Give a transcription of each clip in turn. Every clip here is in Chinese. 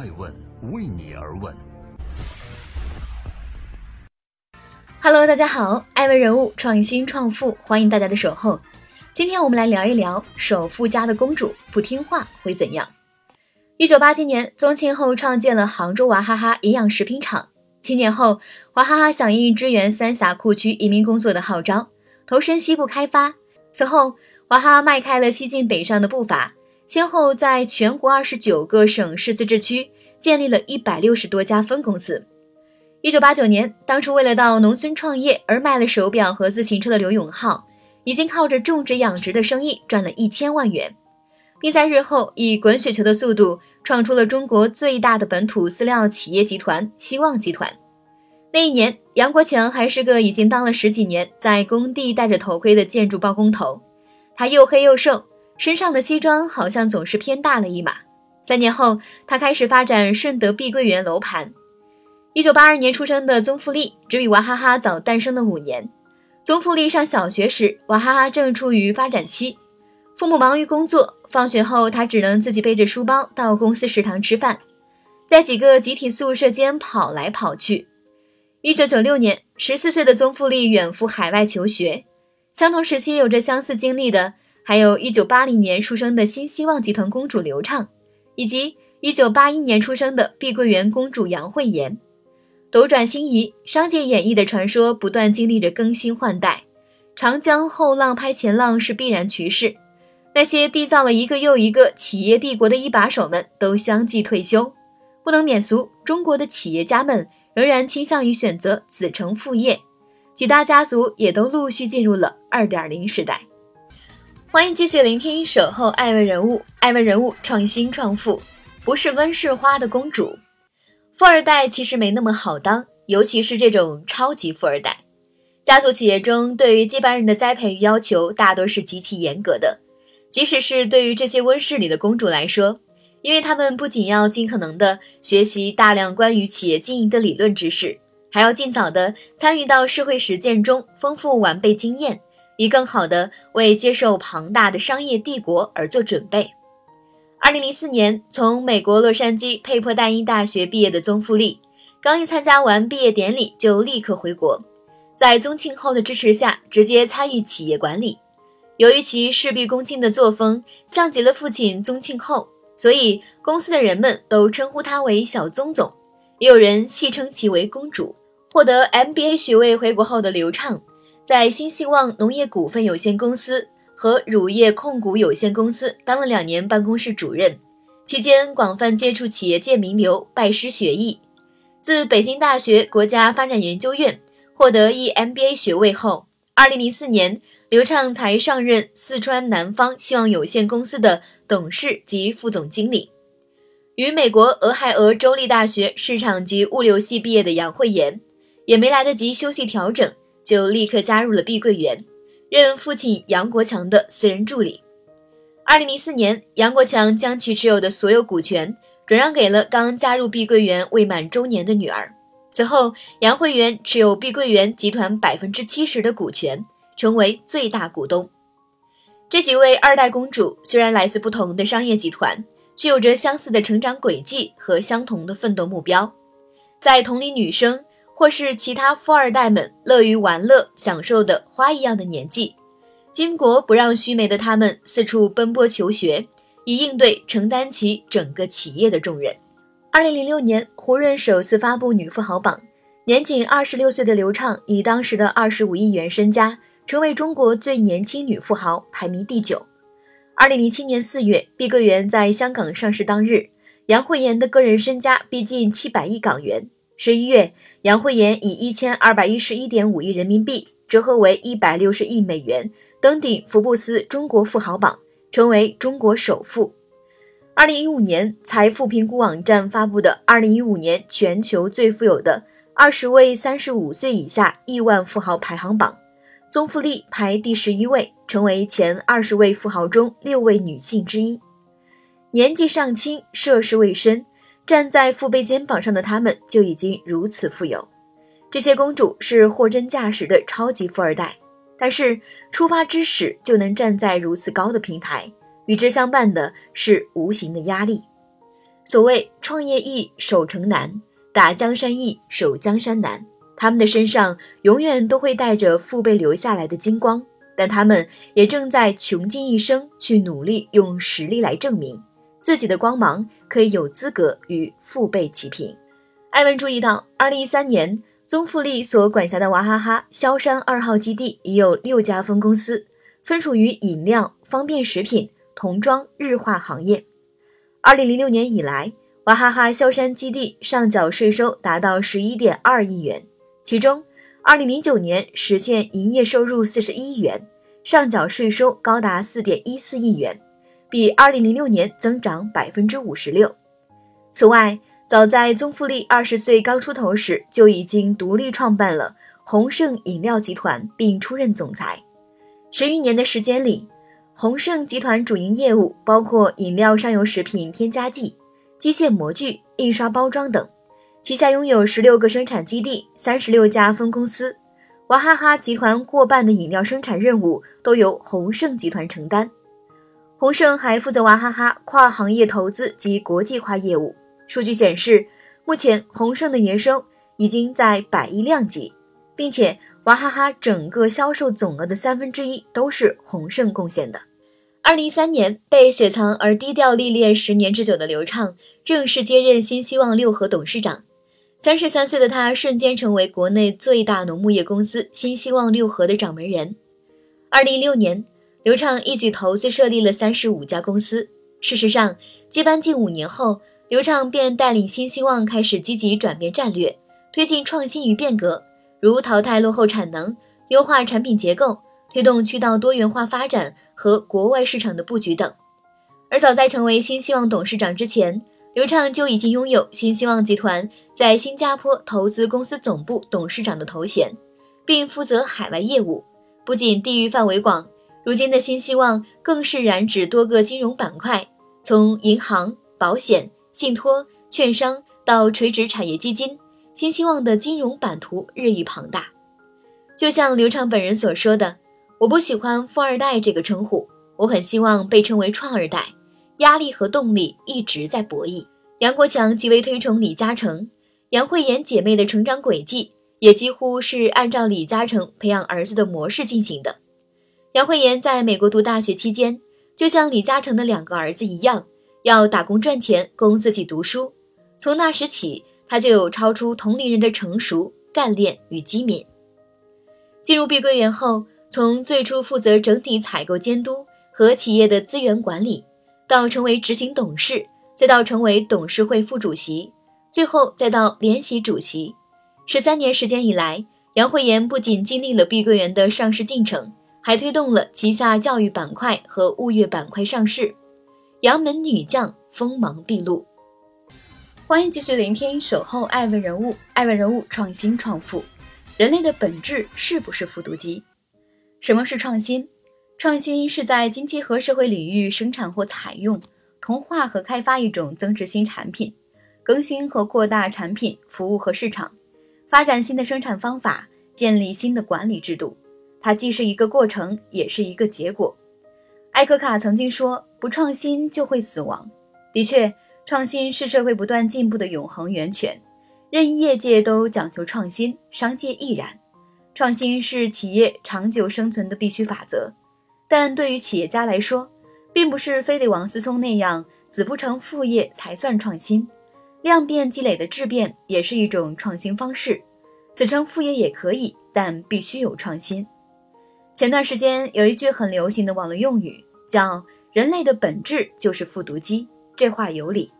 爱问为你而问。Hello，大家好，爱问人物创新创富，欢迎大家的守候。今天我们来聊一聊首富家的公主不听话会怎样。一九八七年，宗庆后创建了杭州娃哈哈营养食品厂。七年后，娃哈哈响应支援三峡库区移民工作的号召，投身西部开发。此后，娃哈哈迈开了西进北上的步伐，先后在全国二十九个省市自治区建立了一百六十多家分公司。一九八九年，当初为了到农村创业而卖了手表和自行车的刘永浩，已经靠着种植养殖的生意赚了一千万元，并在日后以滚雪球的速度创出了中国最大的本土饲料企业集团——希望集团。那一年，杨国强还是个已经当了十几年在工地戴着头盔的建筑包工头，他又黑又瘦，身上的西装好像总是偏大了一码。三年后，他开始发展顺德碧桂园楼盘。一九八二年出生的宗馥莉，只比娃哈哈早诞生了五年。宗馥莉上小学时，娃哈哈正处于发展期，父母忙于工作，放学后他只能自己背着书包到公司食堂吃饭，在几个集体宿舍间跑来跑去。一九九六年，十四岁的宗馥莉远赴海外求学。相同时期有着相似经历的，还有一九八零年出生的新希望集团公主刘畅，以及一九八一年出生的碧桂园公主杨惠妍。斗转星移，商界演绎的传说不断经历着更新换代。长江后浪拍前浪是必然趋势。那些缔造了一个又一个企业帝国的一把手们都相继退休，不能免俗。中国的企业家们仍然倾向于选择子承父业，几大家族也都陆续进入了二点零时代。欢迎继续聆听《守候爱问人物》，爱问人物创新创富，不是温室花的公主。富二代其实没那么好当，尤其是这种超级富二代。家族企业中对于接班人的栽培与要求大多是极其严格的，即使是对于这些温室里的公主来说，因为他们不仅要尽可能的学习大量关于企业经营的理论知识，还要尽早的参与到社会实践中，丰富完备经验，以更好的为接受庞大的商业帝国而做准备。二零零四年，从美国洛杉矶佩珀代因大学毕业的宗馥莉，刚一参加完毕业典礼，就立刻回国，在宗庆后的支持下，直接参与企业管理。由于其事必躬亲的作风像极了父亲宗庆后，所以公司的人们都称呼他为小宗总，也有人戏称其为公主。获得 MBA 学位回国后的刘畅，在新希望农业股份有限公司。和乳业控股有限公司当了两年办公室主任，期间广泛接触企业界名流，拜师学艺。自北京大学国家发展研究院获得 EMBA 学位后，2004年，刘畅才上任四川南方希望有限公司的董事及副总经理。与美国俄亥俄州立大学市场及物流系毕业的杨惠妍，也没来得及休息调整，就立刻加入了碧桂园。任父亲杨国强的私人助理。二零零四年，杨国强将其持有的所有股权转让给了刚加入碧桂园未满周年的女儿。此后，杨惠媛持有碧桂园集团百分之七十的股权，成为最大股东。这几位二代公主虽然来自不同的商业集团，却有着相似的成长轨迹和相同的奋斗目标。在同龄女生。或是其他富二代们乐于玩乐、享受的花一样的年纪，巾帼不让须眉的他们四处奔波求学，以应对承担起整个企业的重任。二零零六年，胡润首次发布女富豪榜，年仅二十六岁的刘畅以当时的二十五亿元身家，成为中国最年轻女富豪，排名第九。二零零七年四月，碧桂园在香港上市当日，杨惠妍的个人身家逼近七百亿港元。十一月，杨惠妍以一千二百一十一点五亿人民币，折合为一百六十亿美元，登顶福布斯中国富豪榜，成为中国首富。二零一五年，财富评估网站发布的二零一五年全球最富有的二十位三十五岁以下亿万富豪排行榜，宗馥莉排第十一位，成为前二十位富豪中六位女性之一。年纪尚轻，涉世未深。站在父辈肩膀上的他们就已经如此富有，这些公主是货真价实的超级富二代。但是出发之时就能站在如此高的平台，与之相伴的是无形的压力。所谓创业易，守成难；打江山易，守江山难。他们的身上永远都会带着父辈留下来的金光，但他们也正在穷尽一生去努力，用实力来证明自己的光芒可以有资格与父辈齐平。艾文注意到，二零一三年宗馥莉所管辖的娃哈哈萧山二号基地已有六家分公司，分属于饮料、方便食品、童装、日化行业。二零零六年以来，娃哈哈萧山基地上缴税收达到十一点二亿元。其中，2009年实现营业收入41亿元，上缴税收高达4.14亿元，比2006年增长56%。此外，早在宗馥莉20岁刚出头时，就已经独立创办了宏盛饮料集团，并出任总裁。十余年的时间里，宏盛集团主营业务包括饮料上游食品添加剂、机械模具、印刷包装等。旗下拥有十六个生产基地、三十六家分公司，娃哈哈集团过半的饮料生产任务都由宏盛集团承担。洪盛还负责娃哈哈跨行业投资及国际化业务。数据显示，目前洪盛的营收已经在百亿量级，并且娃哈哈整个销售总额的三分之一都是洪盛贡献的。二零一三年，被雪藏而低调历练十年之久的刘畅正式接任新希望六合董事长。三十三岁的他瞬间成为国内最大农牧业公司新希望六合的掌门人。二零一六年，刘畅一举投资设立了三十五家公司。事实上，接班近五年后，刘畅便带领新希望开始积极转变战略，推进创新与变革，如淘汰落后产能、优化产品结构、推动渠道多元化发展和国外市场的布局等。而早在成为新希望董事长之前，刘畅就已经拥有新希望集团在新加坡投资公司总部董事长的头衔，并负责海外业务。不仅地域范围广，如今的新希望更是染指多个金融板块，从银行、保险、信托、券商到垂直产业基金，新希望的金融版图日益庞大。就像刘畅本人所说的：“我不喜欢‘富二代’这个称呼，我很希望被称为‘创二代’。”压力和动力一直在博弈。杨国强极为推崇李嘉诚，杨慧妍姐妹的成长轨迹也几乎是按照李嘉诚培养儿子的模式进行的。杨慧妍在美国读大学期间，就像李嘉诚的两个儿子一样，要打工赚钱供自己读书。从那时起，她就有超出同龄人的成熟、干练与机敏。进入碧桂园后，从最初负责整体采购监督和企业的资源管理。到成为执行董事，再到成为董事会副主席，最后再到联席主席，十三年时间以来，杨慧妍不仅经历了碧桂园的上市进程，还推动了旗下教育板块和物业板块上市。杨门女将锋芒毕露。欢迎继续聆听《守候爱问人物》，爱问人物创新创富。人类的本质是不是复读机？什么是创新？创新是在经济和社会领域生产或采用、同化和开发一种增值新产品，更新和扩大产品、服务和市场，发展新的生产方法，建立新的管理制度。它既是一个过程，也是一个结果。艾克卡曾经说：“不创新就会死亡。”的确，创新是社会不断进步的永恒源泉，任意业界都讲求创新，商界亦然。创新是企业长久生存的必须法则。但对于企业家来说，并不是非得王思聪那样子不成父业才算创新，量变积累的质变也是一种创新方式，子承父业也可以，但必须有创新。前段时间有一句很流行的网络用语，叫“人类的本质就是复读机”，这话有理。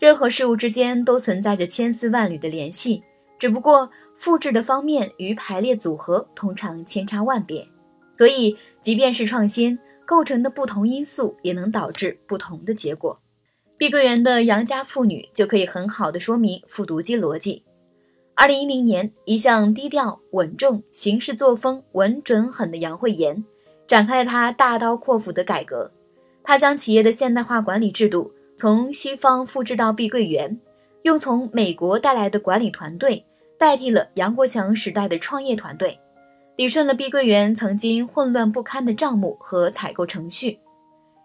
任何事物之间都存在着千丝万缕的联系，只不过复制的方面与排列组合通常千差万别。所以，即便是创新构成的不同因素，也能导致不同的结果。碧桂园的杨家妇女就可以很好的说明复读机逻辑。二零一零年，一向低调稳重、行事作风稳准狠的杨惠妍，展开了她大刀阔斧的改革。她将企业的现代化管理制度从西方复制到碧桂园，用从美国带来的管理团队代替了杨国强时代的创业团队。理顺了碧桂园曾经混乱不堪的账目和采购程序。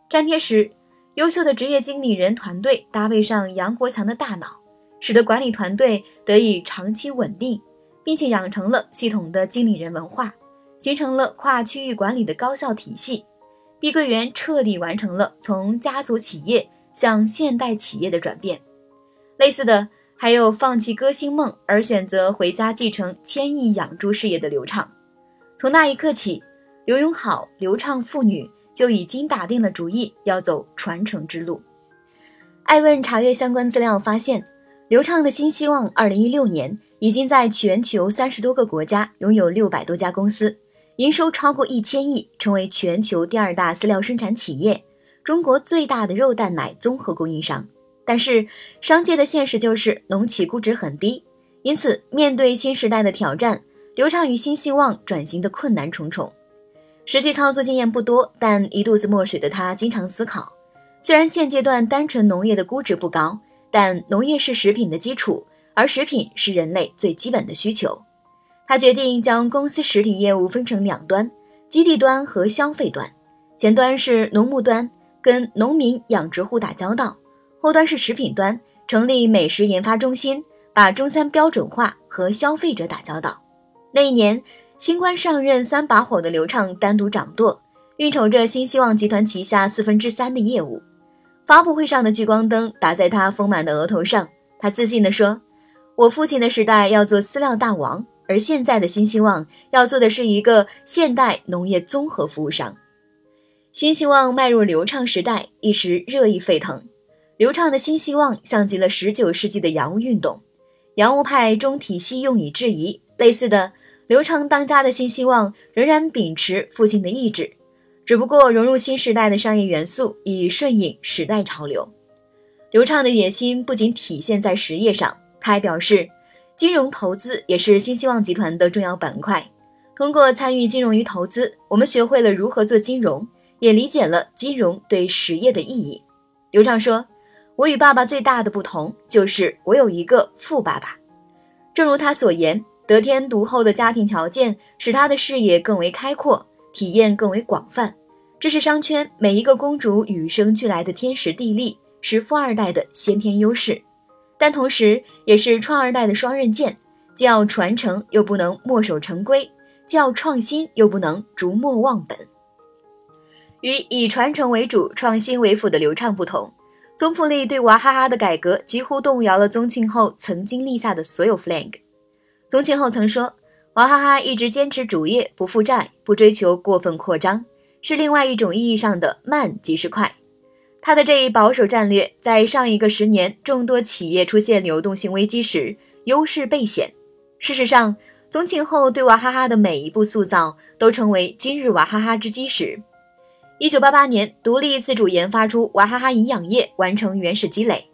粘贴时，优秀的职业经理人团队搭配上杨国强的大脑，使得管理团队得以长期稳定，并且养成了系统的经理人文化，形成了跨区域管理的高效体系。碧桂园彻底完成了从家族企业向现代企业的转变。类似的，还有放弃歌星梦而选择回家继承千亿养猪事业的刘畅。从那一刻起，刘永好、刘畅父女就已经打定了主意要走传承之路。爱问查阅相关资料发现，刘畅的新希望2016年已经在全球三十多个国家拥有六百多家公司。营收超过一千亿，成为全球第二大饲料生产企业，中国最大的肉蛋奶综合供应商。但是，商界的现实就是农企估值很低，因此面对新时代的挑战，刘畅与新希望转型的困难重重。实际操作经验不多，但一肚子墨水的他经常思考：虽然现阶段单纯农业的估值不高，但农业是食品的基础，而食品是人类最基本的需求。他决定将公司实体业务分成两端：基地端和消费端。前端是农牧端，跟农民、养殖户打交道；后端是食品端，成立美食研发中心，把中餐标准化，和消费者打交道。那一年，新官上任三把火的刘畅单独掌舵，运筹着新希望集团旗下四分之三的业务。发布会上的聚光灯打在他丰满的额头上，他自信地说：“我父亲的时代要做饲料大王。”而现在的新希望要做的是一个现代农业综合服务商。新希望迈入流畅时代，一时热议沸腾。流畅的新希望像极了19世纪的洋务运动，洋务派中体系用以质疑。类似的，流畅当家的新希望仍然秉持父亲的意志，只不过融入新时代的商业元素，以顺应时代潮流。刘畅的野心不仅体现在实业上，他还表示。金融投资也是新希望集团的重要板块。通过参与金融与投资，我们学会了如何做金融，也理解了金融对实业的意义。刘畅说：“我与爸爸最大的不同就是我有一个富爸爸。”正如他所言，得天独厚的家庭条件使他的视野更为开阔，体验更为广泛。这是商圈每一个公主与生俱来的天时地利，是富二代的先天优势。但同时，也是创二代的双刃剑，既要传承，又不能墨守成规；既要创新，又不能逐末忘本。与以传承为主、创新为辅的流畅不同，宗馥莉对娃哈哈的改革几乎动摇了宗庆后曾经立下的所有 flag。宗庆后曾说：“娃哈哈一直坚持主业，不负债，不追求过分扩张，是另外一种意义上的慢即是快。”他的这一保守战略，在上一个十年众多企业出现流动性危机时，优势倍显。事实上，宗庆后对娃哈哈的每一步塑造，都成为今日娃哈哈之基石。一九八八年，独立自主研发出娃哈哈营养液，完成原始积累。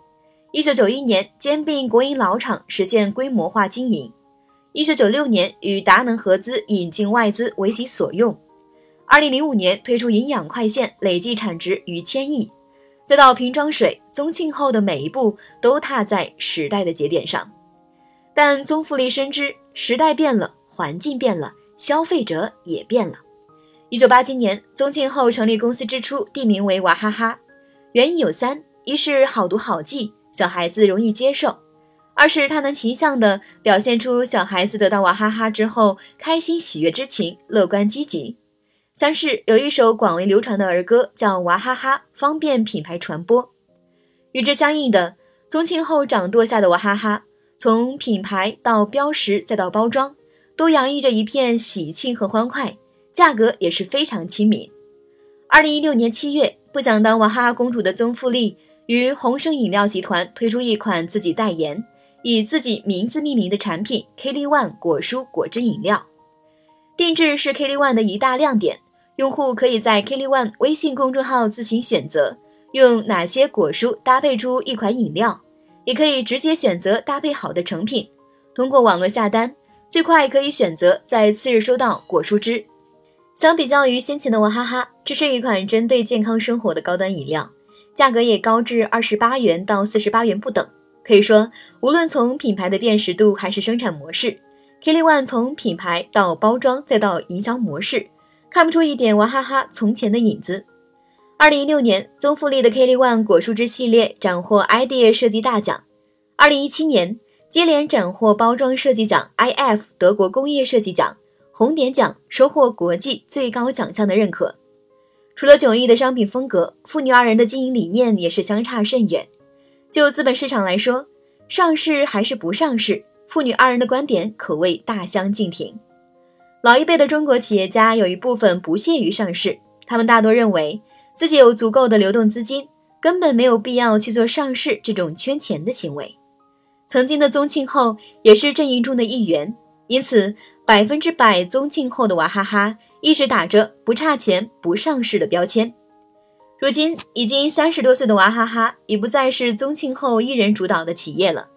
一九九一年，兼并国营老厂，实现规模化经营。一九九六年，与达能合资引进外资，为己所用。二零零五年，推出营养快线，累计产值逾千亿。再到瓶装水，宗庆后的每一步都踏在时代的节点上。但宗馥莉深知，时代变了，环境变了，消费者也变了。一九八七年，宗庆后成立公司之初，地名为娃哈哈，原因有三：一是好读好记，小孩子容易接受；二是他能形象地表现出小孩子得到娃哈哈之后开心喜悦之情，乐观积极。三是有一首广为流传的儿歌，叫《娃哈哈》，方便品牌传播。与之相应的，宗庆后掌舵下的娃哈哈，从品牌到标识再到包装，都洋溢着一片喜庆和欢快，价格也是非常亲民。二零一六年七月，不想当娃哈哈公主的宗馥莉与鸿升饮料集团推出一款自己代言、以自己名字命名的产品 “Kelly One” 果蔬果汁饮料，定制是 Kelly One 的一大亮点。用户可以在 Kelly One 微信公众号自行选择用哪些果蔬搭配出一款饮料，也可以直接选择搭配好的成品，通过网络下单，最快可以选择在次日收到果蔬汁。相比较于先前的娃哈哈，这是一款针对健康生活的高端饮料，价格也高至二十八元到四十八元不等。可以说，无论从品牌的辨识度还是生产模式，Kelly One 从品牌到包装再到营销模式。看不出一点娃哈哈从前的影子。二零一六年，宗馥莉的 Kelly One 果树枝系列斩获 Idea 设计大奖。二零一七年，接连斩获包装设计奖、IF 德国工业设计奖、红点奖，收获国际最高奖项的认可。除了迥异的商品风格，父女二人的经营理念也是相差甚远。就资本市场来说，上市还是不上市，父女二人的观点可谓大相径庭。老一辈的中国企业家有一部分不屑于上市，他们大多认为。自己有足够的流动资金，根本没有必要去做上市这种圈钱的行为。曾经的宗庆后也是阵营中的一员，因此百分之百宗庆后的娃哈哈一直打着不差钱、不上市的标签。如今已经三十多岁的娃哈哈已不再是宗庆后一人主导的企业了，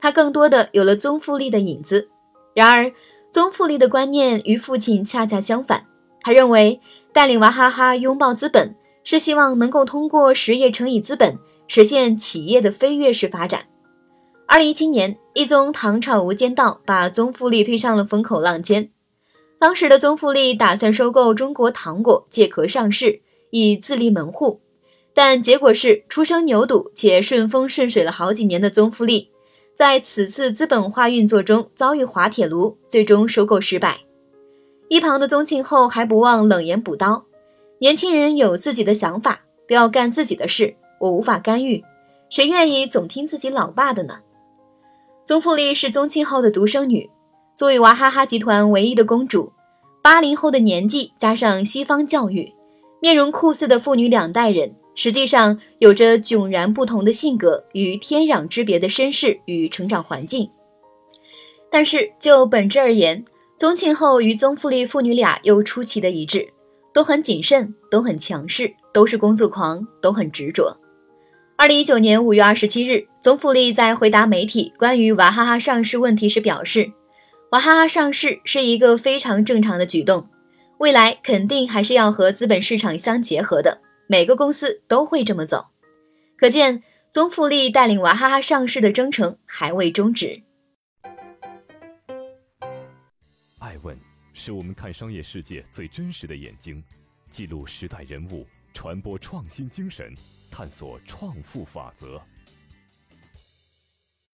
他更多的有了宗馥莉的影子。然而，宗馥莉的观念与父亲恰恰相反，他认为带领娃哈哈拥抱资本。是希望能够通过实业乘以资本，实现企业的飞跃式发展。二零一七年，一宗糖炒无间道把宗馥莉推上了风口浪尖。当时的宗馥莉打算收购中国糖果，借壳上市，以自立门户。但结果是，初生牛犊且顺风顺水了好几年的宗馥莉，在此次资本化运作中遭遇滑铁卢，最终收购失败。一旁的宗庆后还不忘冷言补刀。年轻人有自己的想法，都要干自己的事，我无法干预。谁愿意总听自己老爸的呢？宗馥莉是宗庆后的独生女，作为娃哈哈集团唯一的公主，八零后的年纪加上西方教育，面容酷似的父女两代人，实际上有着迥然不同的性格与天壤之别的身世与成长环境。但是就本质而言，宗庆后与宗馥莉父女俩又出奇的一致。都很谨慎，都很强势，都是工作狂，都很执着。二零一九年五月二十七日，宗馥莉在回答媒体关于娃哈哈上市问题时表示：“娃哈哈上市是一个非常正常的举动，未来肯定还是要和资本市场相结合的，每个公司都会这么走。”可见，宗馥莉带领娃哈哈上市的征程还未终止。爱问。是我们看商业世界最真实的眼睛，记录时代人物，传播创新精神，探索创富法则。